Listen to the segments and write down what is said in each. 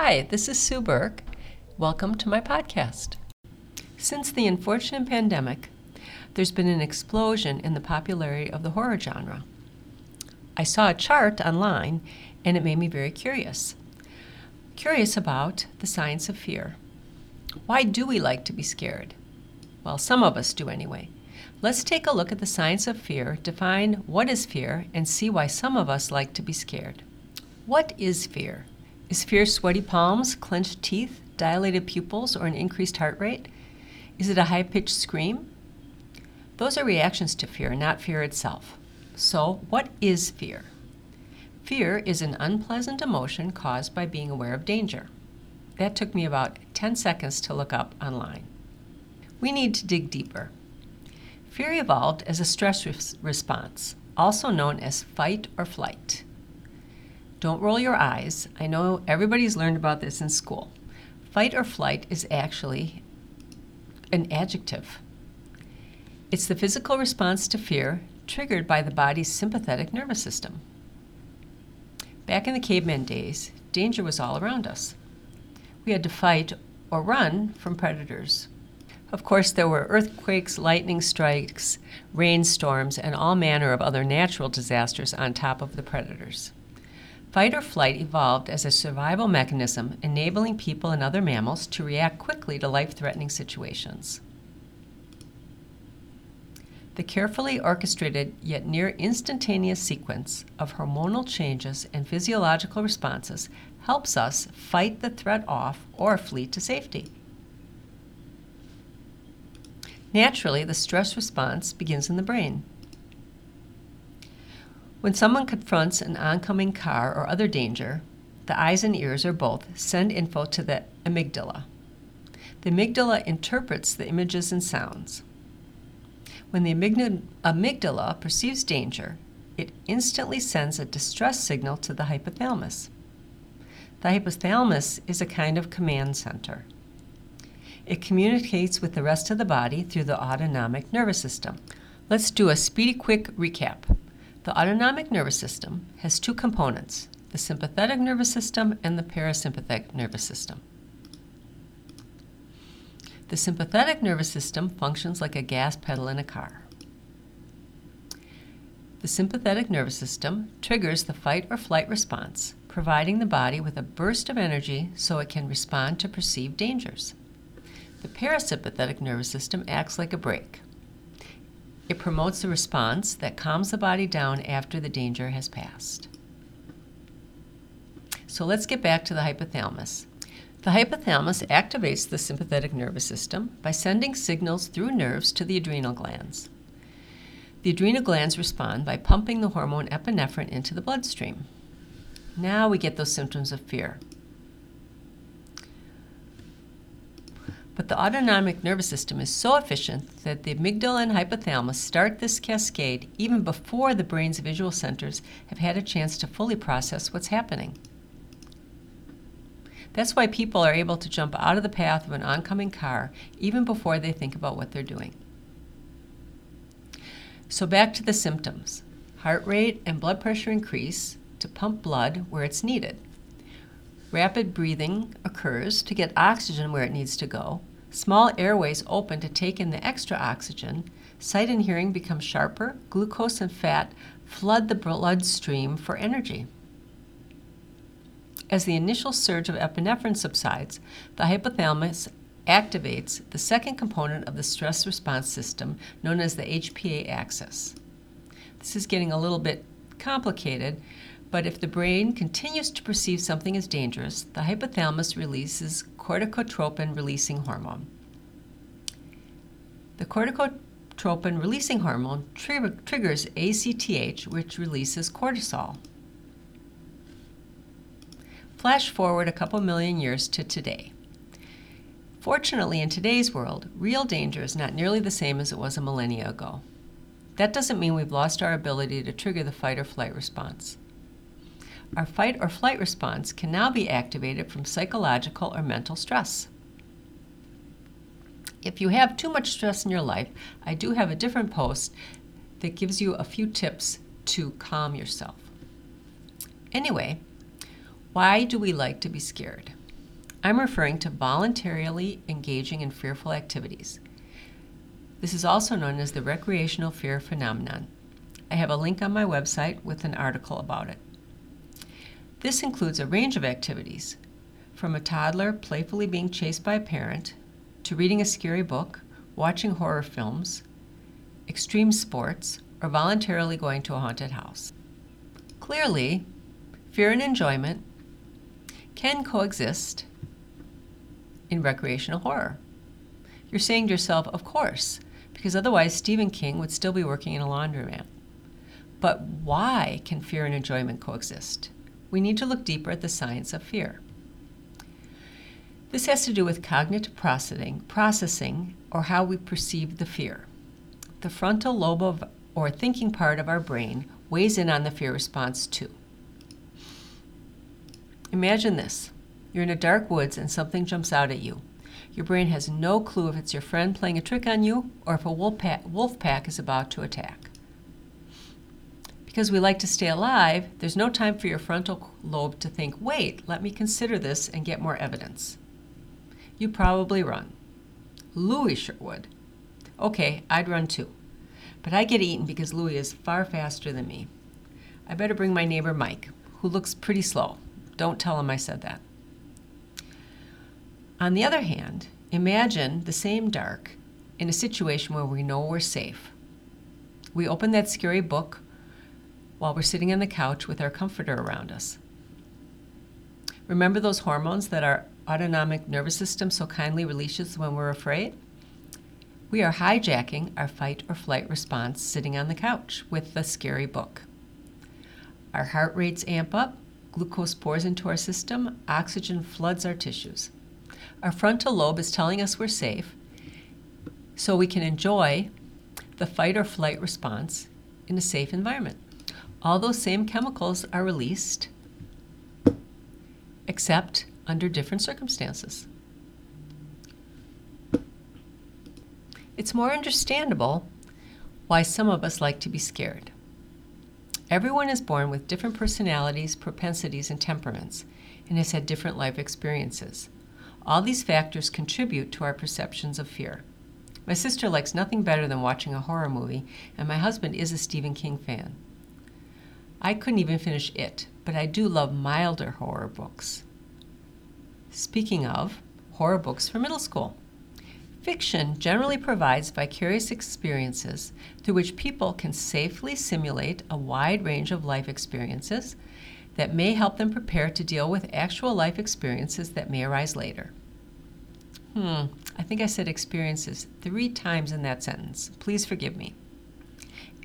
Hi, this is Sue Burke. Welcome to my podcast. Since the unfortunate pandemic, there's been an explosion in the popularity of the horror genre. I saw a chart online and it made me very curious. Curious about the science of fear. Why do we like to be scared? Well, some of us do anyway. Let's take a look at the science of fear, define what is fear, and see why some of us like to be scared. What is fear? Is fear sweaty palms, clenched teeth, dilated pupils, or an increased heart rate? Is it a high pitched scream? Those are reactions to fear, not fear itself. So, what is fear? Fear is an unpleasant emotion caused by being aware of danger. That took me about 10 seconds to look up online. We need to dig deeper. Fear evolved as a stress res- response, also known as fight or flight. Don't roll your eyes. I know everybody's learned about this in school. Fight or flight is actually an adjective. It's the physical response to fear triggered by the body's sympathetic nervous system. Back in the caveman days, danger was all around us. We had to fight or run from predators. Of course, there were earthquakes, lightning strikes, rainstorms, and all manner of other natural disasters on top of the predators. Fight or flight evolved as a survival mechanism enabling people and other mammals to react quickly to life threatening situations. The carefully orchestrated yet near instantaneous sequence of hormonal changes and physiological responses helps us fight the threat off or flee to safety. Naturally, the stress response begins in the brain. When someone confronts an oncoming car or other danger, the eyes and ears, or both, send info to the amygdala. The amygdala interprets the images and sounds. When the amygdala perceives danger, it instantly sends a distress signal to the hypothalamus. The hypothalamus is a kind of command center. It communicates with the rest of the body through the autonomic nervous system. Let's do a speedy quick recap. The autonomic nervous system has two components the sympathetic nervous system and the parasympathetic nervous system. The sympathetic nervous system functions like a gas pedal in a car. The sympathetic nervous system triggers the fight or flight response, providing the body with a burst of energy so it can respond to perceived dangers. The parasympathetic nervous system acts like a brake. It promotes a response that calms the body down after the danger has passed. So let's get back to the hypothalamus. The hypothalamus activates the sympathetic nervous system by sending signals through nerves to the adrenal glands. The adrenal glands respond by pumping the hormone epinephrine into the bloodstream. Now we get those symptoms of fear. But the autonomic nervous system is so efficient that the amygdala and hypothalamus start this cascade even before the brain's visual centers have had a chance to fully process what's happening. That's why people are able to jump out of the path of an oncoming car even before they think about what they're doing. So, back to the symptoms heart rate and blood pressure increase to pump blood where it's needed. Rapid breathing occurs to get oxygen where it needs to go. Small airways open to take in the extra oxygen. Sight and hearing become sharper. Glucose and fat flood the bloodstream for energy. As the initial surge of epinephrine subsides, the hypothalamus activates the second component of the stress response system, known as the HPA axis. This is getting a little bit complicated, but if the brain continues to perceive something as dangerous, the hypothalamus releases corticotropin releasing hormone. The corticotropin releasing hormone tri- triggers ACTH, which releases cortisol. Flash forward a couple million years to today. Fortunately, in today's world, real danger is not nearly the same as it was a millennia ago. That doesn't mean we've lost our ability to trigger the fight or flight response. Our fight or flight response can now be activated from psychological or mental stress. If you have too much stress in your life, I do have a different post that gives you a few tips to calm yourself. Anyway, why do we like to be scared? I'm referring to voluntarily engaging in fearful activities. This is also known as the recreational fear phenomenon. I have a link on my website with an article about it. This includes a range of activities, from a toddler playfully being chased by a parent, to reading a scary book, watching horror films, extreme sports, or voluntarily going to a haunted house. Clearly, fear and enjoyment can coexist in recreational horror. You're saying to yourself, of course, because otherwise Stephen King would still be working in a laundromat. But why can fear and enjoyment coexist? We need to look deeper at the science of fear. This has to do with cognitive processing, processing or how we perceive the fear. The frontal lobe of, or thinking part of our brain weighs in on the fear response too. Imagine this you're in a dark woods and something jumps out at you. Your brain has no clue if it's your friend playing a trick on you or if a wolf pack, wolf pack is about to attack. Because we like to stay alive, there's no time for your frontal lobe to think, wait, let me consider this and get more evidence. You probably run. Louie sure would. Okay, I'd run too. But I get eaten because Louie is far faster than me. I better bring my neighbor Mike, who looks pretty slow. Don't tell him I said that. On the other hand, imagine the same dark in a situation where we know we're safe. We open that scary book while we're sitting on the couch with our comforter around us. Remember those hormones that our autonomic nervous system so kindly releases when we're afraid? We are hijacking our fight or flight response sitting on the couch with the scary book. Our heart rates amp up, glucose pours into our system, oxygen floods our tissues. Our frontal lobe is telling us we're safe, so we can enjoy the fight or flight response in a safe environment. All those same chemicals are released, except under different circumstances. It's more understandable why some of us like to be scared. Everyone is born with different personalities, propensities, and temperaments, and has had different life experiences. All these factors contribute to our perceptions of fear. My sister likes nothing better than watching a horror movie, and my husband is a Stephen King fan. I couldn't even finish it, but I do love milder horror books. Speaking of, horror books for middle school. Fiction generally provides vicarious experiences through which people can safely simulate a wide range of life experiences that may help them prepare to deal with actual life experiences that may arise later. Hmm, I think I said experiences three times in that sentence. Please forgive me.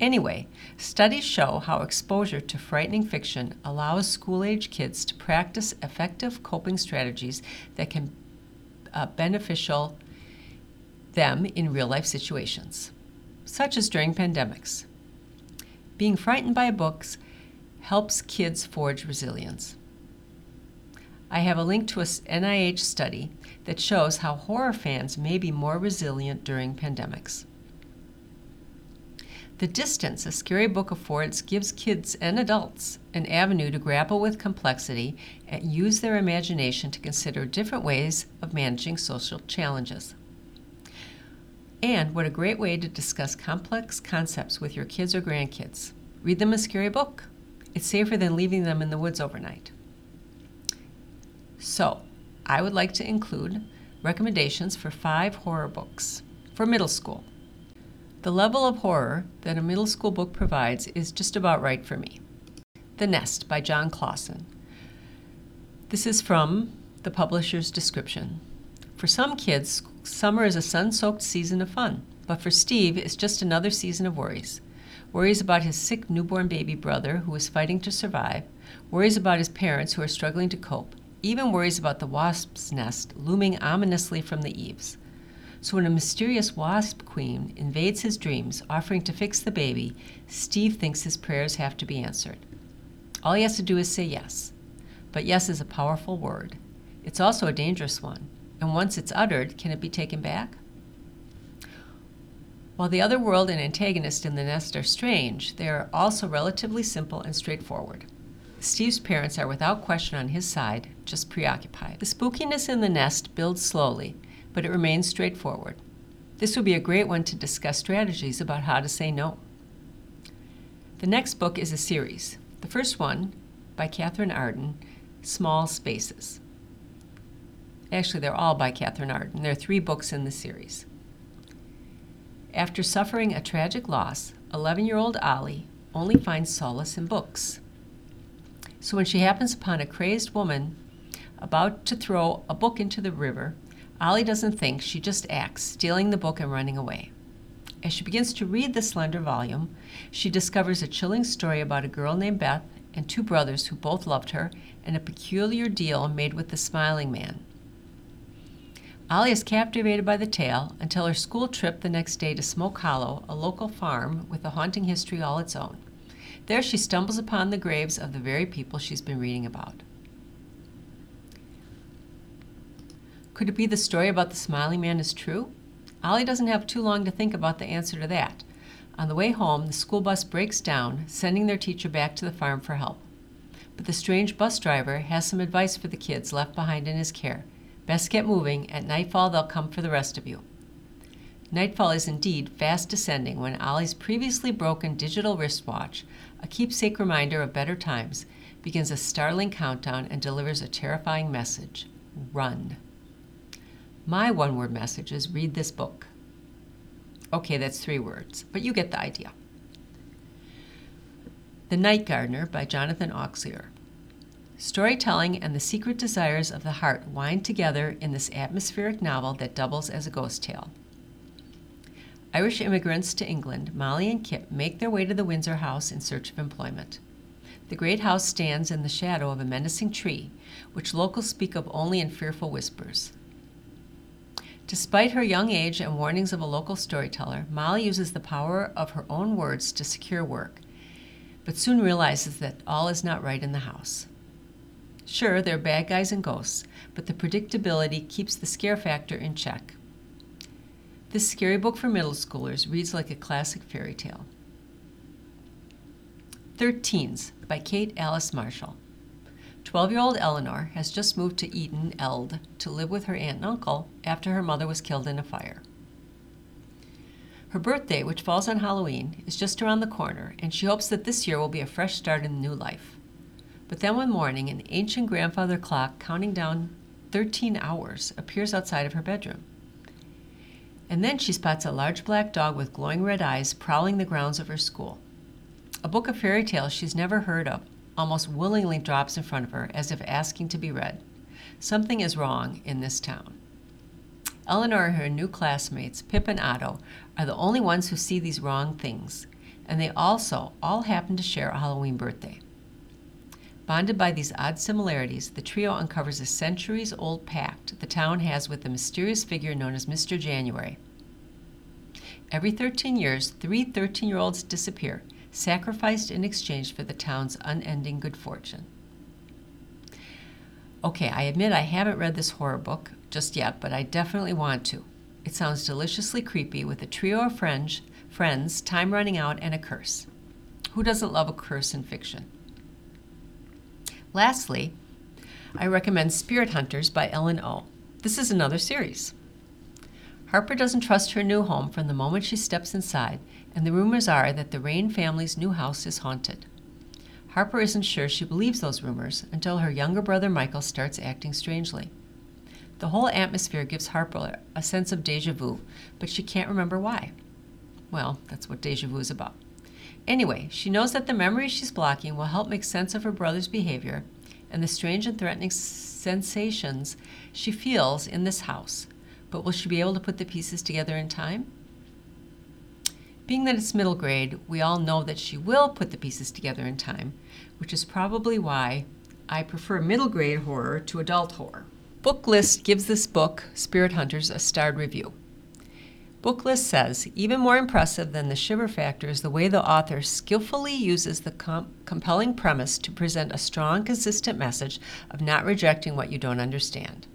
Anyway, studies show how exposure to frightening fiction allows school age kids to practice effective coping strategies that can uh, beneficial them in real life situations, such as during pandemics. Being frightened by books helps kids forge resilience. I have a link to a NIH study that shows how horror fans may be more resilient during pandemics. The distance a scary book affords gives kids and adults an avenue to grapple with complexity and use their imagination to consider different ways of managing social challenges. And what a great way to discuss complex concepts with your kids or grandkids. Read them a scary book. It's safer than leaving them in the woods overnight. So, I would like to include recommendations for five horror books for middle school. The level of horror that a middle school book provides is just about right for me. The Nest by Jon Klassen. This is from the publisher's description. For some kids, summer is a sun soaked season of fun, but for Steve, it's just another season of worries. Worries about his sick newborn baby brother who is fighting to survive, worries about his parents who are struggling to cope, even worries about the wasp's nest looming ominously from the eaves. So when a mysterious wasp queen invades his dreams, offering to fix the baby, Steve thinks his prayers have to be answered. All he has to do is say yes. But yes is a powerful word. It's also a dangerous one. And once it's uttered, can it be taken back? While the other world and antagonist in the nest are strange, they are also relatively simple and straightforward. Steve's parents are without question on his side, just preoccupied. The spookiness in the nest builds slowly, but it remains straightforward. This would be a great one to discuss strategies about how to say no. The next book is a series. The first one, by Katherine Arden, Small Spaces. Actually, they're all by Katherine Arden. There are three books in the series. After suffering a tragic loss, 11 year old Ollie only finds solace in books. So when she happens upon a crazed woman about to throw a book into the river, Ollie doesn't think, she just acts, stealing the book and running away. As she begins to read the slender volume, she discovers a chilling story about a girl named Beth and two brothers who both loved her and a peculiar deal made with the smiling man. Ollie is captivated by the tale until her school trip the next day to Smoke Hollow, a local farm with a haunting history all its own. There she stumbles upon the graves of the very people she's been reading about. Could it be the story about the smiling man is true? Ollie doesn't have too long to think about the answer to that. On the way home, the school bus breaks down, sending their teacher back to the farm for help. But the strange bus driver has some advice for the kids left behind in his care. Best get moving. At nightfall, they'll come for the rest of you. Nightfall is indeed fast descending when Ollie's previously broken digital wristwatch, a keepsake reminder of better times, begins a startling countdown and delivers a terrifying message run. My one word message is read this book. Okay, that's three words, but you get the idea. The Night Gardener by Jonathan Auxier. Storytelling and the secret desires of the heart wind together in this atmospheric novel that doubles as a ghost tale. Irish immigrants to England, Molly and Kip make their way to the Windsor house in search of employment. The great house stands in the shadow of a menacing tree, which locals speak of only in fearful whispers. Despite her young age and warnings of a local storyteller, Molly uses the power of her own words to secure work, but soon realizes that all is not right in the house. Sure, there are bad guys and ghosts, but the predictability keeps the scare factor in check. This scary book for middle schoolers reads like a classic fairy tale. Thirteens by Kate Alice Marshall. 12 year old Eleanor has just moved to Eaton, Eld, to live with her aunt and uncle after her mother was killed in a fire. Her birthday, which falls on Halloween, is just around the corner, and she hopes that this year will be a fresh start in new life. But then one morning, an ancient grandfather clock counting down 13 hours appears outside of her bedroom. And then she spots a large black dog with glowing red eyes prowling the grounds of her school. A book of fairy tales she's never heard of almost willingly drops in front of her as if asking to be read. Something is wrong in this town. Eleanor and her new classmates, Pip and Otto, are the only ones who see these wrong things, and they also all happen to share a Halloween birthday. Bonded by these odd similarities, the trio uncovers a centuries old pact the town has with the mysterious figure known as Mr. January. Every 13 years, three 13 year olds disappear, sacrificed in exchange for the town's unending good fortune. Okay, I admit I haven't read this horror book just yet, but I definitely want to. It sounds deliciously creepy with a trio of friends, friends, time running out, and a curse. Who doesn't love a curse in fiction? Lastly, I recommend Spirit Hunters by Ellen O. This is another series. Harper doesn't trust her new home from the moment she steps inside, and the rumors are that the Raine family's new house is haunted. Harper isn't sure she believes those rumors until her younger brother Michael starts acting strangely. The whole atmosphere gives Harper a sense of deja vu, but she can't remember why. Well, that's what deja vu is about. Anyway, she knows that the memories she's blocking will help make sense of her brother's behavior and the strange and threatening sensations she feels in this house. But will she be able to put the pieces together in time? Being that it's middle grade, we all know that she will put the pieces together in time, which is probably why I prefer middle grade horror to adult horror. Booklist gives this book, Spirit Hunters, a starred review. Booklist says, even more impressive than the shiver factor is the way the author skillfully uses the com- compelling premise to present a strong, consistent message of not rejecting what you don't understand.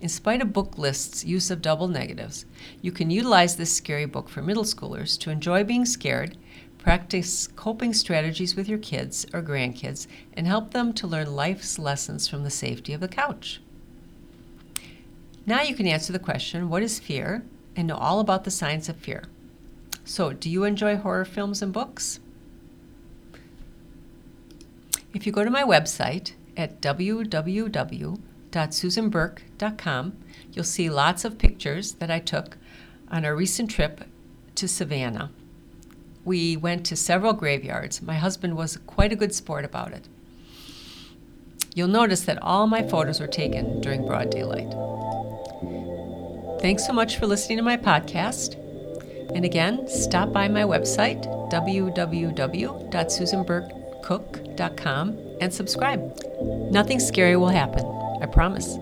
In spite of book lists' use of double negatives, you can utilize this scary book for middle schoolers to enjoy being scared, practice coping strategies with your kids or grandkids, and help them to learn life's lessons from the safety of the couch. Now you can answer the question what is fear and know all about the science of fear. So, do you enjoy horror films and books? If you go to my website at www.susanburke.com, you'll see lots of pictures that I took on our recent trip to Savannah. We went to several graveyards. My husband was quite a good sport about it. You'll notice that all my photos were taken during broad daylight. Thanks so much for listening to my podcast. And again, stop by my website, www.susanburkecook.com, and subscribe. Nothing scary will happen, I promise.